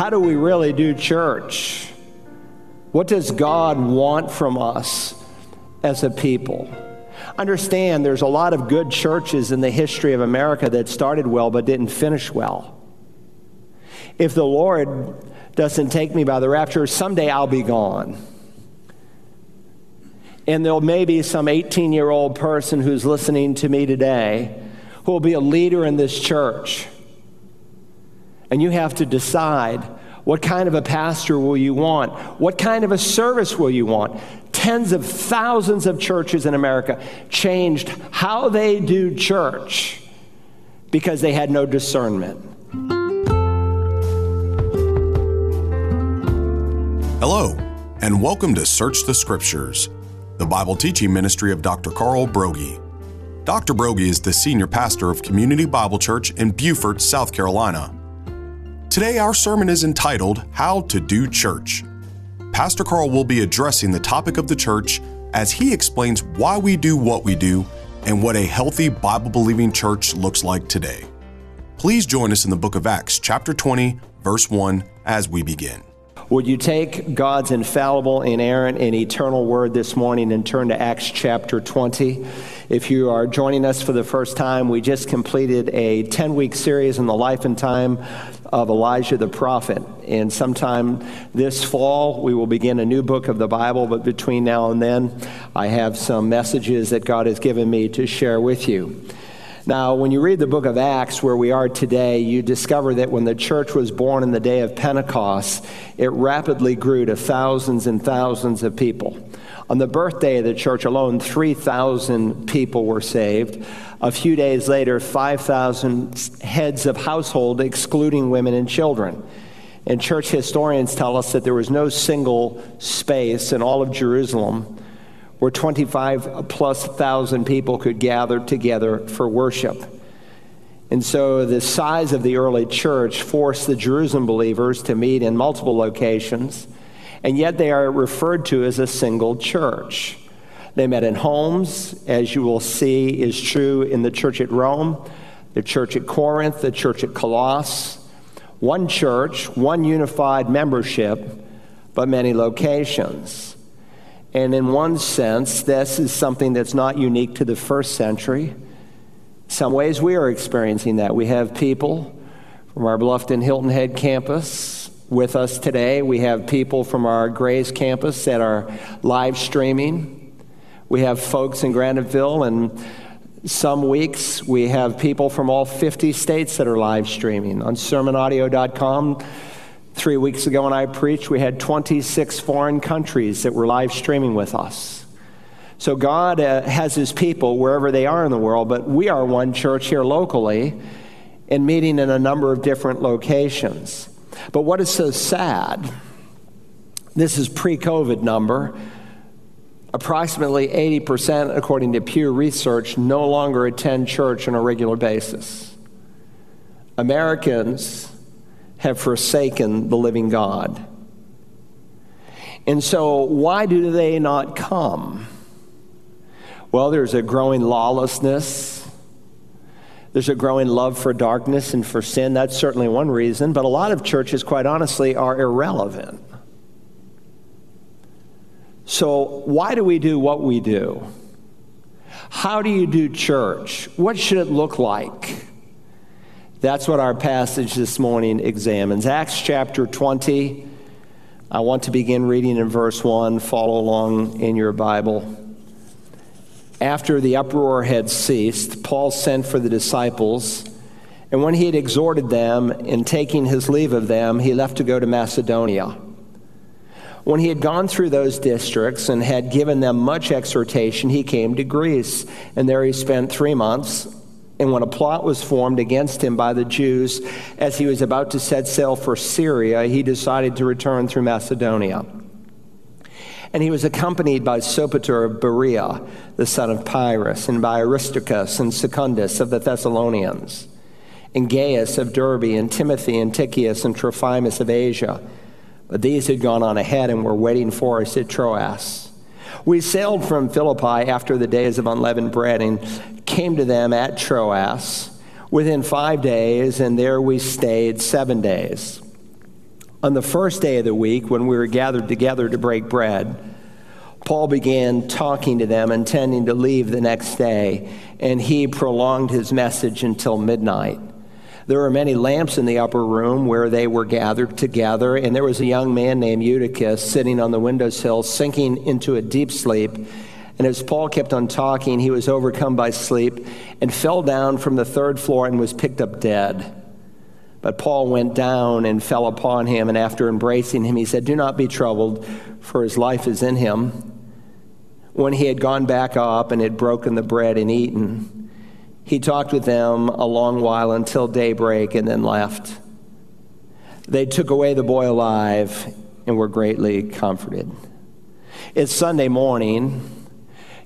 How do we really do church? What does God want from us as a people? Understand there's a lot of good churches in the history of America that started well but didn't finish well. If the Lord doesn't take me by the rapture, someday I'll be gone. And there'll maybe some 18 year old person who's listening to me today who will be a leader in this church. And you have to decide what kind of a pastor will you want? What kind of a service will you want? Tens of thousands of churches in America changed how they do church because they had no discernment. Hello, and welcome to Search the Scriptures, the Bible teaching ministry of Dr. Carl Broggi. Dr. Broggi is the senior pastor of Community Bible Church in Beaufort, South Carolina. Today, our sermon is entitled How to Do Church. Pastor Carl will be addressing the topic of the church as he explains why we do what we do and what a healthy Bible believing church looks like today. Please join us in the book of Acts, chapter 20, verse 1, as we begin. Would you take God's infallible, inerrant, and eternal word this morning and turn to Acts chapter 20? If you are joining us for the first time, we just completed a 10 week series in the life and time of Elijah the prophet. And sometime this fall, we will begin a new book of the Bible. But between now and then, I have some messages that God has given me to share with you. Now, when you read the book of Acts, where we are today, you discover that when the church was born in the day of Pentecost, it rapidly grew to thousands and thousands of people. On the birthday of the church alone, 3,000 people were saved. A few days later, 5,000 heads of household, excluding women and children. And church historians tell us that there was no single space in all of Jerusalem where 25 plus thousand people could gather together for worship. And so the size of the early church forced the Jerusalem believers to meet in multiple locations, and yet they are referred to as a single church. They met in homes, as you will see is true in the church at Rome, the church at Corinth, the church at Colossus. One church, one unified membership, but many locations. And in one sense, this is something that's not unique to the first century. Some ways we are experiencing that. We have people from our Bluffton Hilton Head campus with us today. We have people from our Grays campus that are live streaming. We have folks in Graniteville, and some weeks we have people from all 50 states that are live streaming on sermonaudio.com Three weeks ago, when I preached, we had 26 foreign countries that were live streaming with us. So God uh, has his people wherever they are in the world, but we are one church here locally and meeting in a number of different locations. But what is so sad? This is pre COVID number. Approximately 80%, according to Pew Research, no longer attend church on a regular basis. Americans have forsaken the living God. And so, why do they not come? Well, there's a growing lawlessness. There's a growing love for darkness and for sin. That's certainly one reason. But a lot of churches, quite honestly, are irrelevant. So, why do we do what we do? How do you do church? What should it look like? That's what our passage this morning examines. Acts chapter 20. I want to begin reading in verse 1. Follow along in your Bible. After the uproar had ceased, Paul sent for the disciples, and when he had exhorted them and taking his leave of them, he left to go to Macedonia. When he had gone through those districts and had given them much exhortation, he came to Greece, and there he spent three months and when a plot was formed against him by the Jews as he was about to set sail for Syria, he decided to return through Macedonia. And he was accompanied by Sopater of Berea, the son of Pyrrhus, and by Aristarchus and Secundus of the Thessalonians, and Gaius of Derbe, and Timothy and Tychicus, and Trophimus of Asia. But these had gone on ahead and were waiting for us at Troas. We sailed from Philippi after the days of unleavened bread and came to them at Troas within five days, and there we stayed seven days. On the first day of the week, when we were gathered together to break bread, Paul began talking to them, intending to leave the next day, and he prolonged his message until midnight. There were many lamps in the upper room where they were gathered together, and there was a young man named Eutychus sitting on the windowsill, sinking into a deep sleep. And as Paul kept on talking, he was overcome by sleep and fell down from the third floor and was picked up dead. But Paul went down and fell upon him, and after embracing him, he said, Do not be troubled, for his life is in him. When he had gone back up and had broken the bread and eaten, he talked with them a long while until daybreak and then left. They took away the boy alive and were greatly comforted. It's Sunday morning.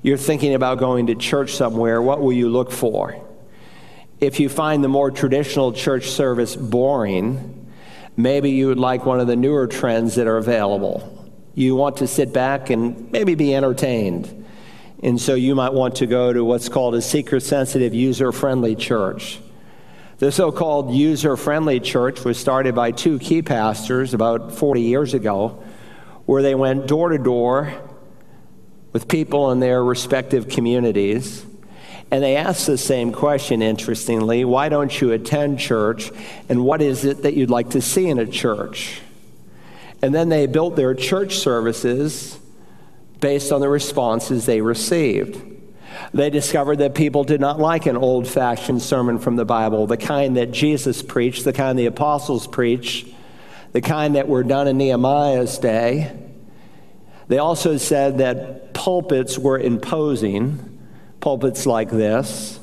You're thinking about going to church somewhere. What will you look for? If you find the more traditional church service boring, maybe you would like one of the newer trends that are available. You want to sit back and maybe be entertained. And so you might want to go to what's called a seeker sensitive, user friendly church. The so called user friendly church was started by two key pastors about 40 years ago, where they went door to door with people in their respective communities and they asked the same question, interestingly why don't you attend church? And what is it that you'd like to see in a church? And then they built their church services based on the responses they received. They discovered that people did not like an old fashioned sermon from the Bible, the kind that Jesus preached, the kind the apostles preached, the kind that were done in Nehemiah's day. They also said that pulpits were imposing pulpits like this.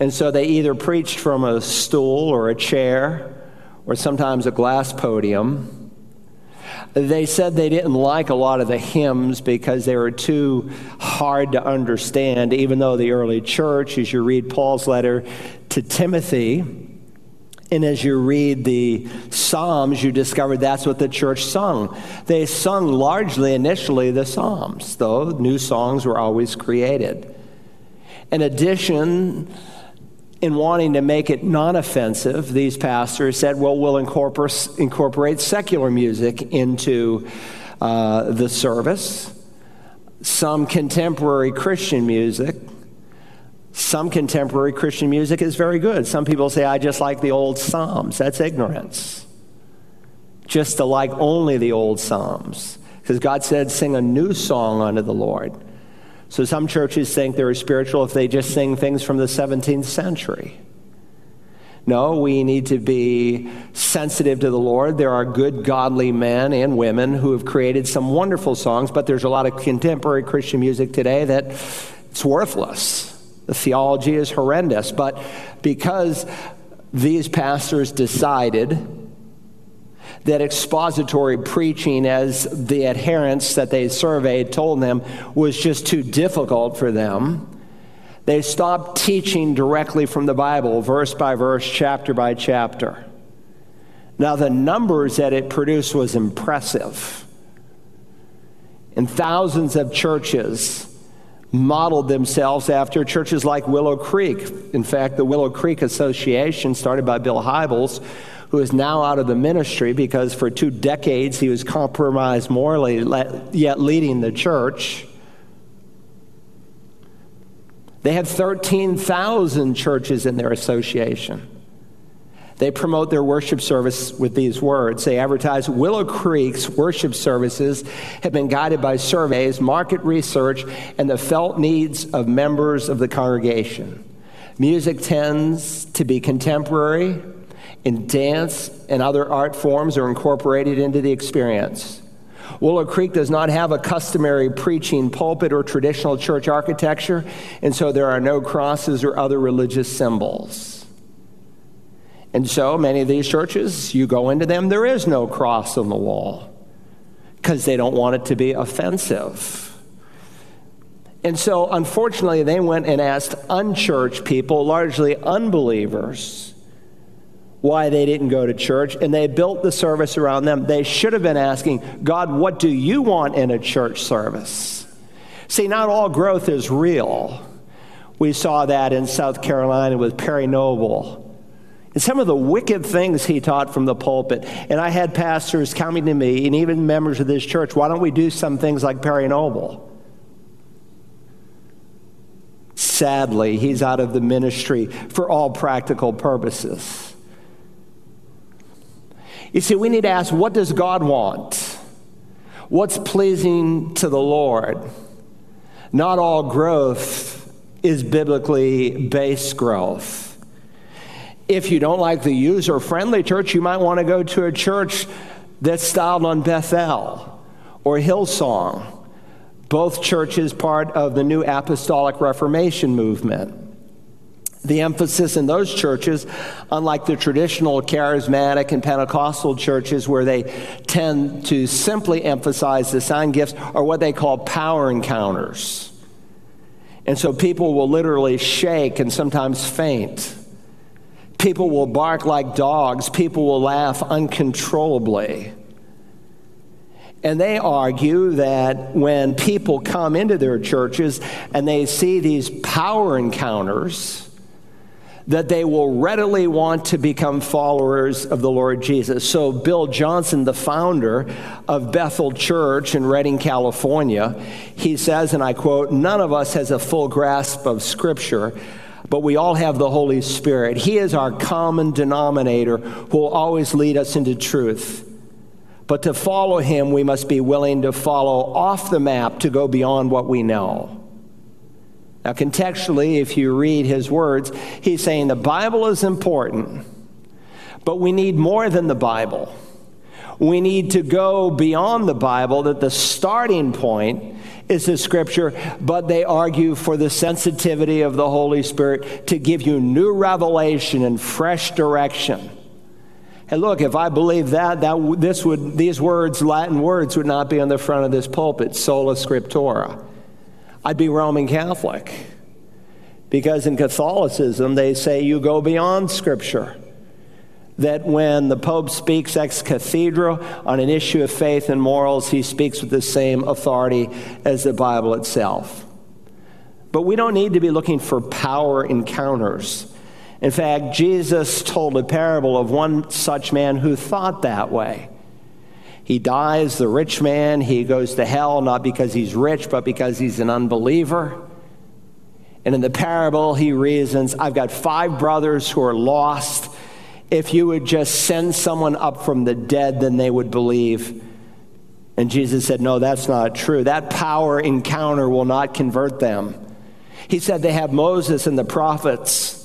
And so they either preached from a stool or a chair or sometimes a glass podium. They said they didn't like a lot of the hymns because they were too hard to understand, even though the early church, as you read Paul's letter to Timothy, and as you read the Psalms, you discover that's what the church sung. They sung largely initially the Psalms, though new songs were always created. In addition, in wanting to make it non offensive, these pastors said, well, we'll incorporate, secular music into uh, the service, some contemporary Christian music. Some contemporary Christian music is very good. Some people say, I just like the old Psalms. That's ignorance. Just to like only the old Psalms. Because God said, sing a new song unto the Lord. So some churches think they're spiritual if they just sing things from the 17th century. No, we need to be sensitive to the Lord. There are good, godly men and women who have created some wonderful songs, but there's a lot of contemporary Christian music today that it's worthless. The theology is horrendous. But because these pastors decided that expository preaching, as the adherents that they surveyed told them, was just too difficult for them. They stopped teaching directly from the Bible, verse by verse, chapter by chapter. Now, the numbers that it produced was impressive. In thousands of churches modeled themselves after churches like Willow Creek. In fact, the Willow Creek Association, started by Bill Hybels, who is now out of the ministry because for two decades he was compromised morally, yet leading the church. They have 13,000 churches in their association. They promote their worship service with these words. They advertise Willow Creek's worship services have been guided by surveys, market research, and the felt needs of members of the congregation. Music tends to be contemporary, and dance and other art forms are incorporated into the experience. Willow Creek does not have a customary preaching pulpit or traditional church architecture, and so there are no crosses or other religious symbols. And so many of these churches, you go into them, there is no cross on the wall because they don't want it to be offensive. And so, unfortunately, they went and asked unchurched people, largely unbelievers, why they didn't go to church, and they built the service around them. They should have been asking, God, what do you want in a church service? See, not all growth is real. We saw that in South Carolina with Perry Noble And some of the wicked things he taught from the pulpit. And I had pastors coming to me, and even members of this church, why don't we do some things like Perry Noble? Sadly, he's out of the ministry for all practical purposes. You see, we need to ask what does God want? What's pleasing to the Lord? Not all growth is biblically based growth. If you don't like the user friendly church, you might want to go to a church that's styled on Bethel or Hillsong. Both churches part of the New Apostolic Reformation movement. The emphasis in those churches, unlike the traditional charismatic and Pentecostal churches where they tend to simply emphasize the sign gifts, are what they call power encounters. And so people will literally shake and sometimes faint People will bark like dogs. People will laugh uncontrollably. And they argue that when people come into their churches and they see these power encounters, that they will readily want to become followers of the Lord Jesus. So, Bill Johnson, the founder of Bethel Church in Redding, California, he says, and I quote, None of us has a full grasp of Scripture but we all have the Holy Spirit. He is our common denominator who will always lead us into truth. But to follow him, we must be willing to follow off the map to go beyond what we know. Now, contextually, if you read his words, he's saying the Bible is important, but we need more than the Bible. We need to go beyond the Bible, that the starting point is the scripture, but they argue for the sensitivity of the Holy Spirit to give you new revelation and fresh direction. And look, if I believe that, that this would, these words, Latin words, would not be on the front of this pulpit, sola scriptura. I'd be Roman Catholic. Because in Catholicism, they say you go beyond Scripture that when the Pope speaks ex cathedra on an issue of faith and morals, he speaks with the same authority as the Bible itself. But we don't need to be looking for power encounters. In fact, Jesus told a parable of one such man who thought that way. He dies, the rich man, he goes to hell not because he's rich, but because he's an unbeliever. And in the parable, he reasons I've got five brothers who are lost if you would just send someone up from the dead, then they would believe. And Jesus said, No, that's not true. That power encounter will not convert them. He said they have Moses and the prophets.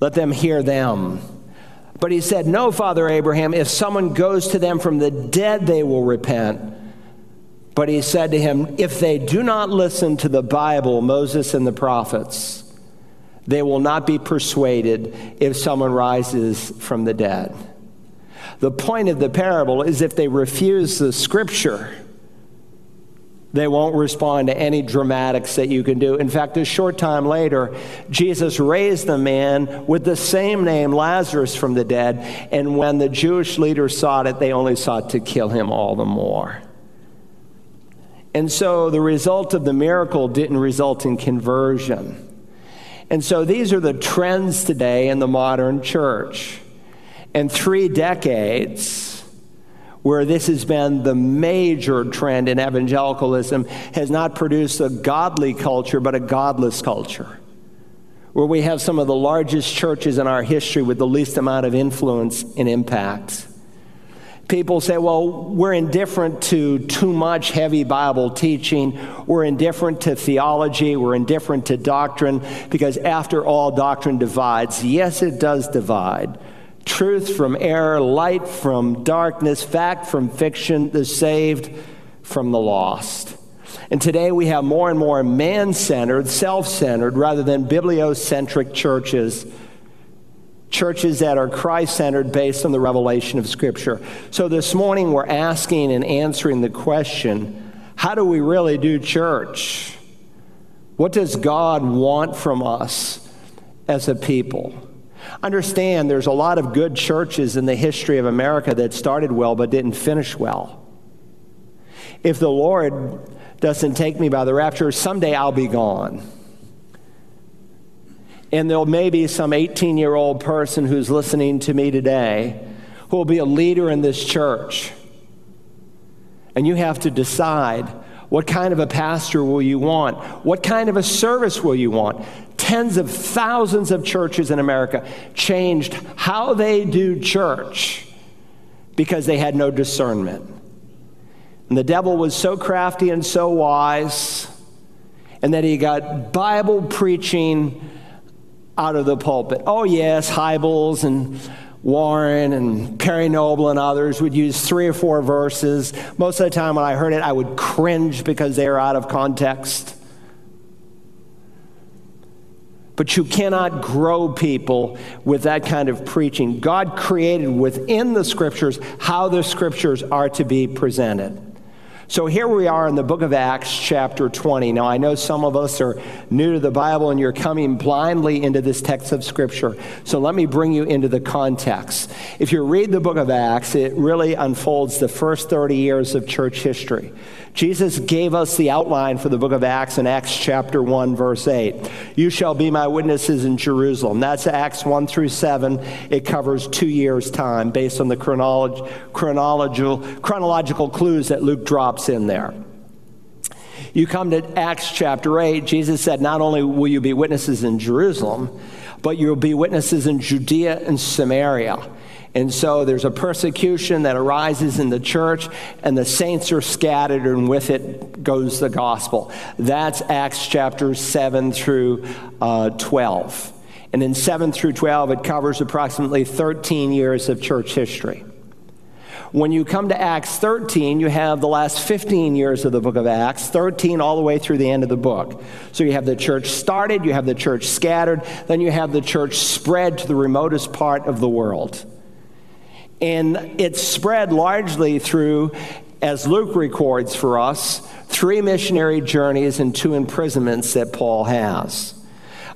Let them hear them. But he said, No, Father Abraham, if someone goes to them from the dead, they will repent. But he said to him, If they do not listen to the Bible, Moses and the prophets, they will not be persuaded if someone rises from the dead. The point of the parable is if they refuse the scripture, they won't respond to any dramatics that you can do. In fact, a short time later, Jesus raised the man with the same name, Lazarus, from the dead. And when the Jewish leaders sought it, they only sought to kill him all the more. And so the result of the miracle didn't result in conversion. And so these are the trends today in the modern church. And three decades where this has been the major trend in evangelicalism has not produced a godly culture, but a godless culture. Where we have some of the largest churches in our history with the least amount of influence and impact people say, well, we're indifferent to too much heavy Bible teaching. We're indifferent to theology. We're indifferent to doctrine because, after all, doctrine divides. Yes, it does divide. Truth from error, light from darkness, fact from fiction, the saved from the lost. And today we have more and more man centered, self centered, rather than bibliocentric churches churches that are Christ centered based on the revelation of Scripture. So this morning we're asking and answering the question how do we really do church? What does God want from us as a people? Understand there's a lot of good churches in the history of America that started well but didn't finish well. If the Lord doesn't take me by the rapture, someday I'll be gone. And there may be some 18 year old person who's listening to me today who will be a leader in this church. And you have to decide what kind of a pastor will you want? What kind of a service will you want? Tens of thousands of churches in America changed how they do church because they had no discernment. And the devil was so crafty and so wise, and that he got Bible preaching out of the pulpit. Oh, yes, Hybels and Warren and Perry Noble and others would use three or four verses. Most of the time when I heard it, I would cringe because they are out of context. But you cannot grow people with that kind of preaching. God created within the scriptures how the scriptures are to be presented. So here we are in the book of Acts, chapter 20. Now, I know some of us are new to the Bible and you're coming blindly into this text of Scripture. So let me bring you into the context. If you read the book of Acts, it really unfolds the first 30 years of church history. Jesus gave us the outline for the book of Acts in Acts chapter 1, verse 8. You shall be my witnesses in Jerusalem. That's Acts 1 through 7. It covers two years' time based on the chronolog- chronological, chronological clues that Luke drops in there. You come to Acts chapter 8, Jesus said, Not only will you be witnesses in Jerusalem, but you'll be witnesses in Judea and Samaria and so there's a persecution that arises in the church, and the saints are scattered, and with it goes the gospel. That's Acts chapter 7 through uh, 12. And in 7 through 12, it covers approximately 13 years of church history. When you come to Acts 13, you have the last 15 years of the book of Acts, 13 all the way through the end of the book. So you have the church started, you have the church scattered, then you have the church spread to the remotest part of the world. And it's spread largely through, as Luke records for us, three missionary journeys and two imprisonments that Paul has.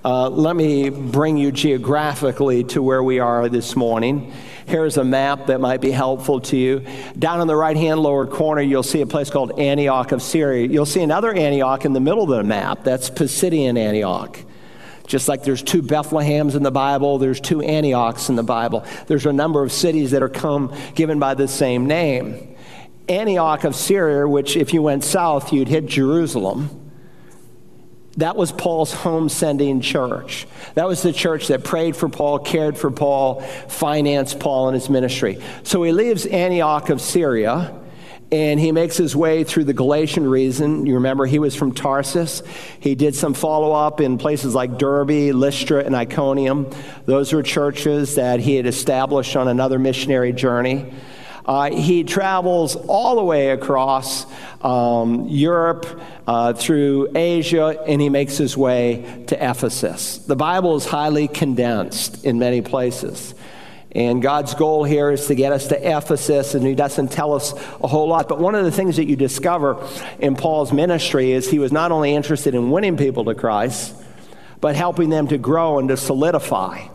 Uh, let me bring you geographically to where we are this morning. Here's a map that might be helpful to you. Down in the right hand lower corner, you'll see a place called Antioch of Syria. You'll see another Antioch in the middle of the map. That's Pisidian Antioch. Just like there's two Bethlehems in the Bible, there's two Antiochs in the Bible. There's a number of cities that are come given by the same name. Antioch of Syria, which if you went south, you'd hit Jerusalem. That was Paul's home sending church. That was the church that prayed for Paul, cared for Paul, financed Paul in his ministry. So he leaves Antioch of Syria and he makes his way through the Galatian region. You remember he was from Tarsus. He did some follow up in places like Derbe, Lystra, and Iconium. Those were churches that he had established on another missionary journey. Uh, he travels all the way across um, Europe, uh, through Asia, and he makes his way to Ephesus. The Bible is highly condensed in many places. And God's goal here is to get us to Ephesus, and He doesn't tell us a whole lot. But one of the things that you discover in Paul's ministry is he was not only interested in winning people to Christ, but helping them to grow and to solidify.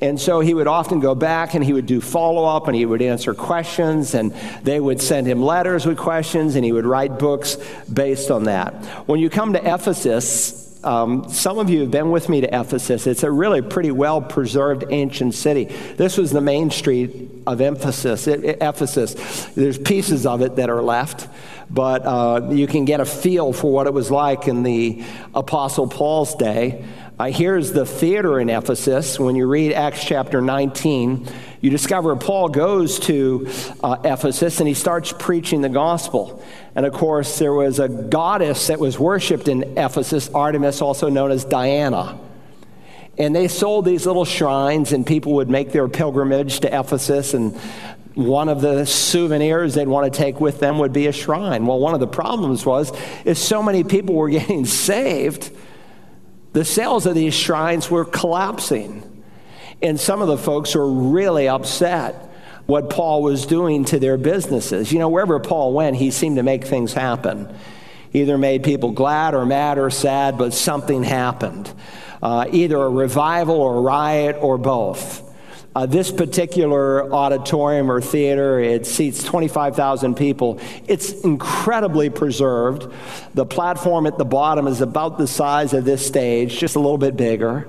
And so he would often go back and he would do follow up and he would answer questions and they would send him letters with questions and he would write books based on that. When you come to Ephesus, um, some of you have been with me to Ephesus. It's a really pretty well preserved ancient city. This was the main street of Ephesus. It, it, Ephesus. There's pieces of it that are left, but uh, you can get a feel for what it was like in the Apostle Paul's day. Uh, here's the theater in Ephesus. When you read Acts chapter 19, you discover Paul goes to uh, Ephesus and he starts preaching the gospel. And of course, there was a goddess that was worshiped in Ephesus, Artemis, also known as Diana. And they sold these little shrines, and people would make their pilgrimage to Ephesus. And one of the souvenirs they'd want to take with them would be a shrine. Well, one of the problems was is so many people were getting saved the sales of these shrines were collapsing. And some of the folks were really upset what Paul was doing to their businesses. You know, wherever Paul went, he seemed to make things happen. Either made people glad or mad or sad, but something happened. Uh, either a revival or a riot or both. Uh, this particular auditorium or theater, it seats 25,000 people. It's incredibly preserved. The platform at the bottom is about the size of this stage, just a little bit bigger.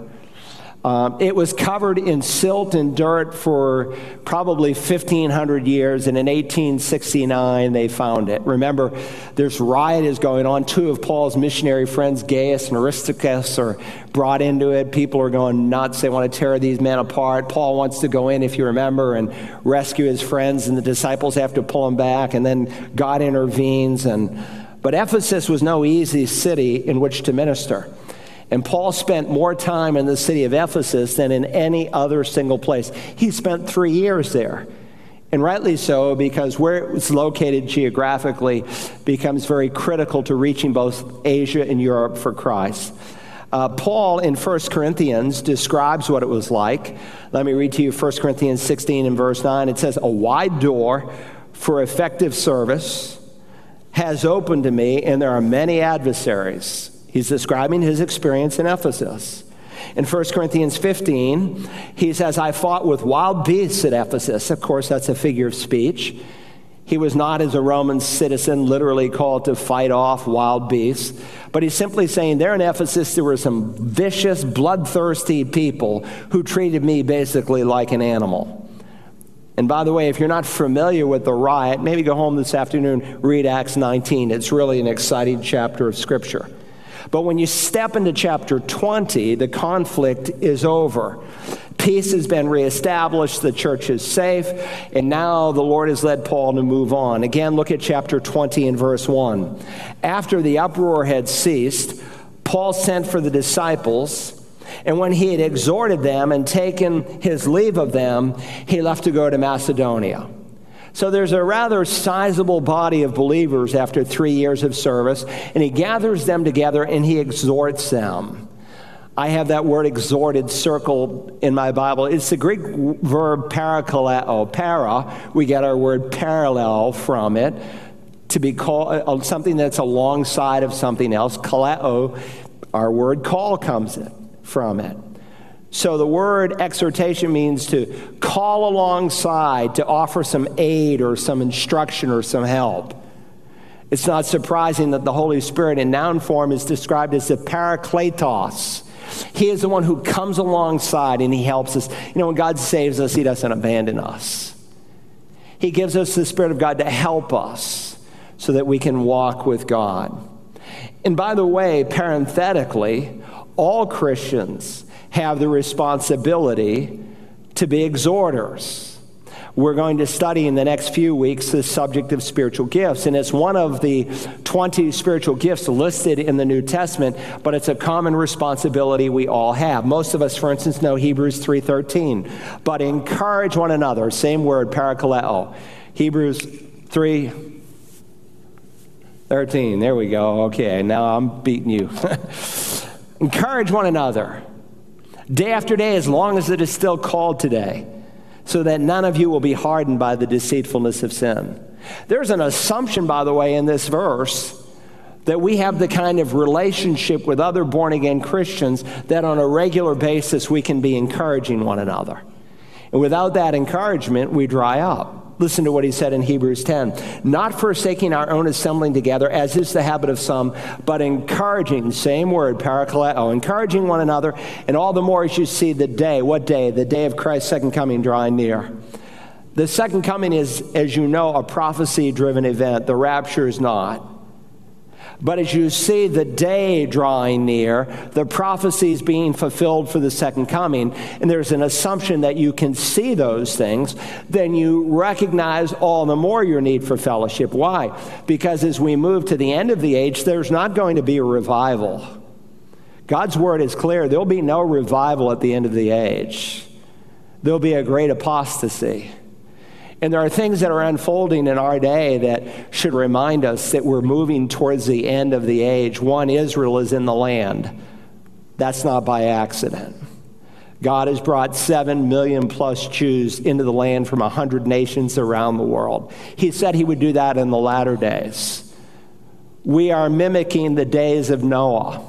Um, it was covered in silt and dirt for probably 1,500 years, and in 1869 they found it. Remember, this riot is going on. Two of Paul's missionary friends, Gaius and Aristarchus, are brought into it. People are going nuts. They want to tear these men apart. Paul wants to go in, if you remember, and rescue his friends, and the disciples have to pull him back, and then God intervenes. And, but Ephesus was no easy city in which to minister. And Paul spent more time in the city of Ephesus than in any other single place. He spent three years there. And rightly so, because where it's located geographically becomes very critical to reaching both Asia and Europe for Christ. Uh, Paul in 1 Corinthians describes what it was like. Let me read to you 1 Corinthians 16 and verse 9. It says, A wide door for effective service has opened to me, and there are many adversaries. He's describing his experience in Ephesus. In 1 Corinthians 15, he says, I fought with wild beasts at Ephesus. Of course, that's a figure of speech. He was not, as a Roman citizen, literally called to fight off wild beasts, but he's simply saying there in Ephesus there were some vicious, bloodthirsty people who treated me basically like an animal. And by the way, if you're not familiar with the riot, maybe go home this afternoon, read Acts 19. It's really an exciting chapter of Scripture. But when you step into chapter 20, the conflict is over. Peace has been reestablished, the church is safe, and now the Lord has led Paul to move on. Again, look at chapter 20 and verse 1. After the uproar had ceased, Paul sent for the disciples. And when he had exhorted them and taken his leave of them, he left to go to Macedonia. So there's a rather sizable body of believers after three years of service, and he gathers them together and he exhorts them. I have that word exhorted circled in my Bible. It's the Greek verb parakaleo. Para, we get our word parallel from it, to be called uh, something that's alongside of something else. Kaleo, our word call comes from it. So the word exhortation means to call alongside, to offer some aid or some instruction or some help. It's not surprising that the Holy Spirit in noun form is described as the parakletos. He is the one who comes alongside and he helps us. You know, when God saves us, he doesn't abandon us. He gives us the Spirit of God to help us so that we can walk with God. And by the way, parenthetically, all Christians have the responsibility to be exhorters. We're going to study in the next few weeks the subject of spiritual gifts, and it's one of the 20 spiritual gifts listed in the New Testament, but it's a common responsibility we all have. Most of us, for instance, know Hebrews 3:13. But encourage one another, same word, parakaleo. Hebrews 3 13. There we go. Okay, now I'm beating you. encourage one another day after day, as long as it is still called today, so that none of you will be hardened by the deceitfulness of sin. There's an assumption, by the way, in this verse that we have the kind of relationship with other born again Christians that on a regular basis we can be encouraging one another. And without that encouragement, we dry up. Listen to what he said in Hebrews 10. Not forsaking our own assembling together, as is the habit of some, but encouraging, same word, parakaleo, encouraging one another, and all the more as you see the day. What day? The day of Christ's second coming drawing near. The second coming is, as you know, a prophecy driven event. The rapture is not. But as you see the day drawing near, the prophecies being fulfilled for the second coming, and there's an assumption that you can see those things, then you recognize all the more your need for fellowship. Why? Because as we move to the end of the age, there's not going to be a revival. God's word is clear there'll be no revival at the end of the age, there'll be a great apostasy. And there are things that are unfolding in our day that should remind us that we're moving towards the end of the age. One, Israel is in the land. That's not by accident. God has brought seven million plus Jews into the land from a hundred nations around the world. He said he would do that in the latter days. We are mimicking the days of Noah,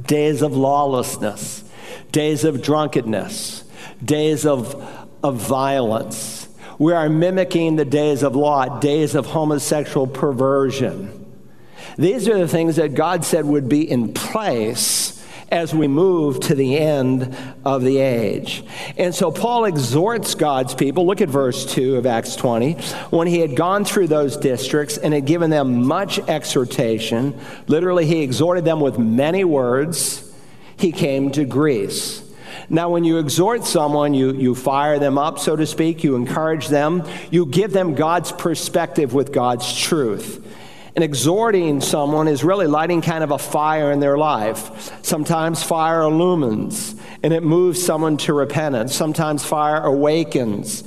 days of lawlessness, days of drunkenness, days of, of violence we are mimicking the days of Lot, days of homosexual perversion. These are the things that God said would be in place as we move to the end of the age. And so Paul exhorts God's people. Look at verse 2 of Acts 20. When he had gone through those districts and had given them much exhortation, literally, he exhorted them with many words, he came to Greece. Now, when you exhort someone, you, you fire them up, so to speak, you encourage them, you give them God's perspective with God's truth. And exhorting someone is really lighting kind of a fire in their life. Sometimes fire illumines and it moves someone to repentance. Sometimes fire awakens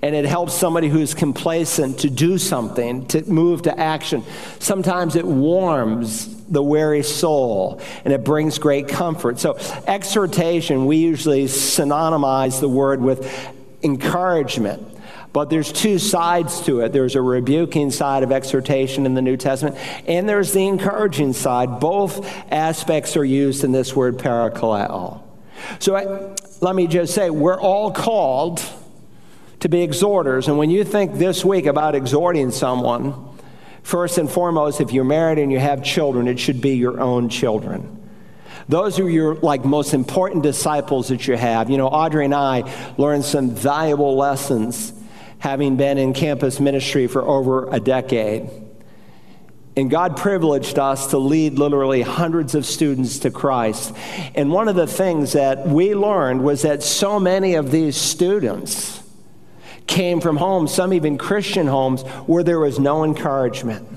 and it helps somebody who's complacent to do something, to move to action. Sometimes it warms the weary soul and it brings great comfort. So, exhortation, we usually synonymize the word with encouragement. But there's two sides to it. There's a rebuking side of exhortation in the New Testament, and there's the encouraging side. Both aspects are used in this word parakaleo. So I, let me just say, we're all called to be exhorters. And when you think this week about exhorting someone, first and foremost, if you're married and you have children, it should be your own children. Those are your like most important disciples that you have. You know, Audrey and I learned some valuable lessons having been in campus ministry for over a decade. And God privileged us to lead literally hundreds of students to Christ. And one of the things that we learned was that so many of these students came from homes, some even Christian homes, where there was no encouragement.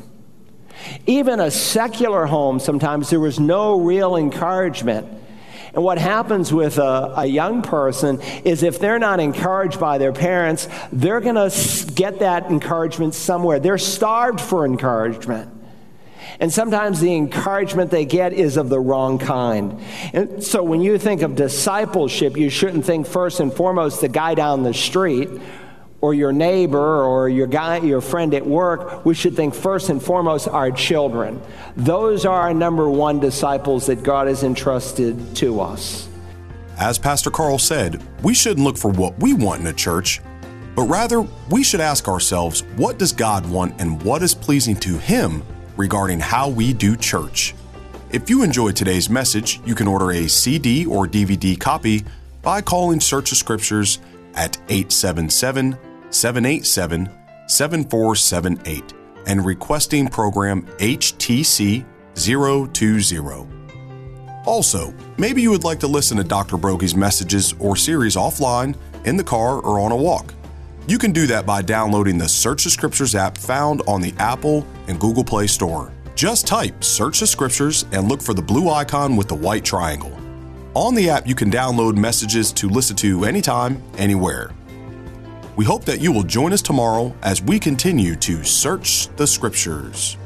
Even a secular home, sometimes there was no real encouragement. And what happens with a, a young person is if they're not encouraged by their parents, they're going to get that encouragement somewhere. They're starved for encouragement. And sometimes the encouragement they get is of the wrong kind. And so when you think of discipleship, you shouldn't think first and foremost the guy down the street or your neighbor or your guy, your friend at work, we should think first and foremost our children. Those are our number one disciples that God has entrusted to us. As Pastor Carl said, we shouldn't look for what we want in a church, but rather we should ask ourselves, what does God want and what is pleasing to Him regarding how we do church? If you enjoyed today's message, you can order a CD or DVD copy by calling Search the Scriptures at 877 787 7478 and requesting program HTC 020. Also, maybe you would like to listen to Dr. Broggi's messages or series offline, in the car, or on a walk. You can do that by downloading the Search the Scriptures app found on the Apple and Google Play Store. Just type Search the Scriptures and look for the blue icon with the white triangle. On the app, you can download messages to listen to anytime, anywhere. We hope that you will join us tomorrow as we continue to search the scriptures.